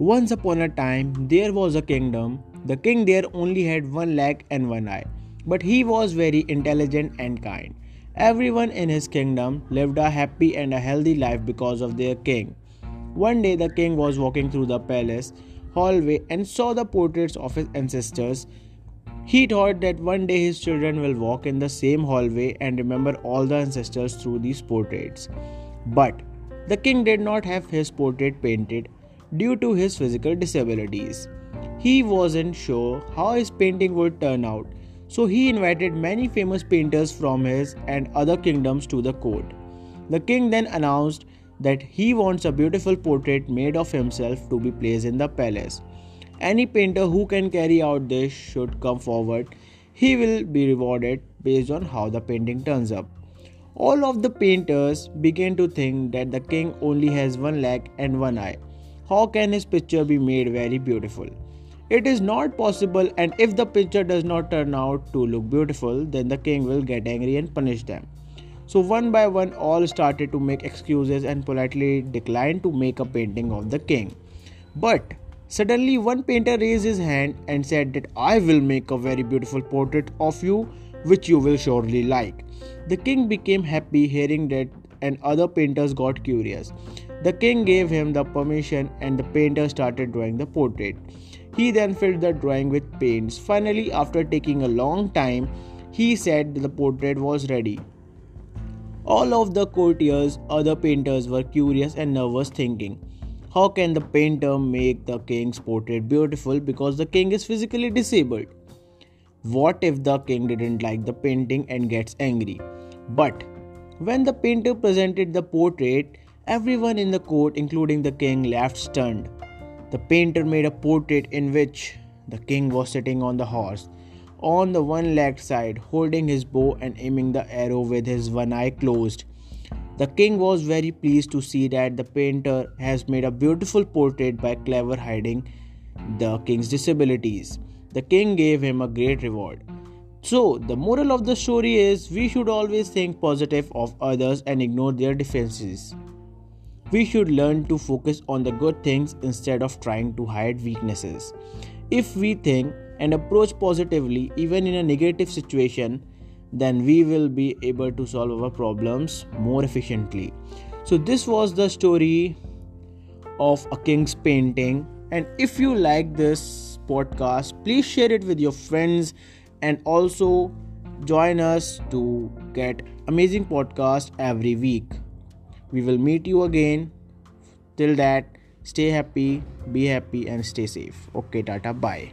Once upon a time, there was a kingdom. The king there only had one leg and one eye, but he was very intelligent and kind. Everyone in his kingdom lived a happy and a healthy life because of their king. One day, the king was walking through the palace hallway and saw the portraits of his ancestors. He thought that one day his children will walk in the same hallway and remember all the ancestors through these portraits. But the king did not have his portrait painted due to his physical disabilities. He wasn't sure how his painting would turn out, so he invited many famous painters from his and other kingdoms to the court. The king then announced that he wants a beautiful portrait made of himself to be placed in the palace. Any painter who can carry out this should come forward. He will be rewarded based on how the painting turns up. All of the painters began to think that the king only has one leg and one eye. How can his picture be made very beautiful? It is not possible, and if the picture does not turn out to look beautiful, then the king will get angry and punish them. So, one by one, all started to make excuses and politely declined to make a painting of the king. But suddenly, one painter raised his hand and said that I will make a very beautiful portrait of you, which you will surely like. The king became happy hearing that, and other painters got curious. The king gave him the permission, and the painter started drawing the portrait. He then filled the drawing with paints. Finally, after taking a long time, he said the portrait was ready. All of the courtiers, other painters were curious and nervous, thinking, How can the painter make the king's portrait beautiful because the king is physically disabled? What if the king didn't like the painting and gets angry? But when the painter presented the portrait, everyone in the court, including the king, laughed stunned. The painter made a portrait in which the king was sitting on the horse on the one legged side, holding his bow and aiming the arrow with his one eye closed. The king was very pleased to see that the painter has made a beautiful portrait by clever hiding the king's disabilities. The king gave him a great reward. So, the moral of the story is we should always think positive of others and ignore their defenses. We should learn to focus on the good things instead of trying to hide weaknesses. If we think and approach positively even in a negative situation, then we will be able to solve our problems more efficiently. So, this was the story of a king's painting. And if you like this podcast, please share it with your friends and also join us to get amazing podcast every week. We will meet you again. Till that, stay happy, be happy, and stay safe. Okay, Tata, bye.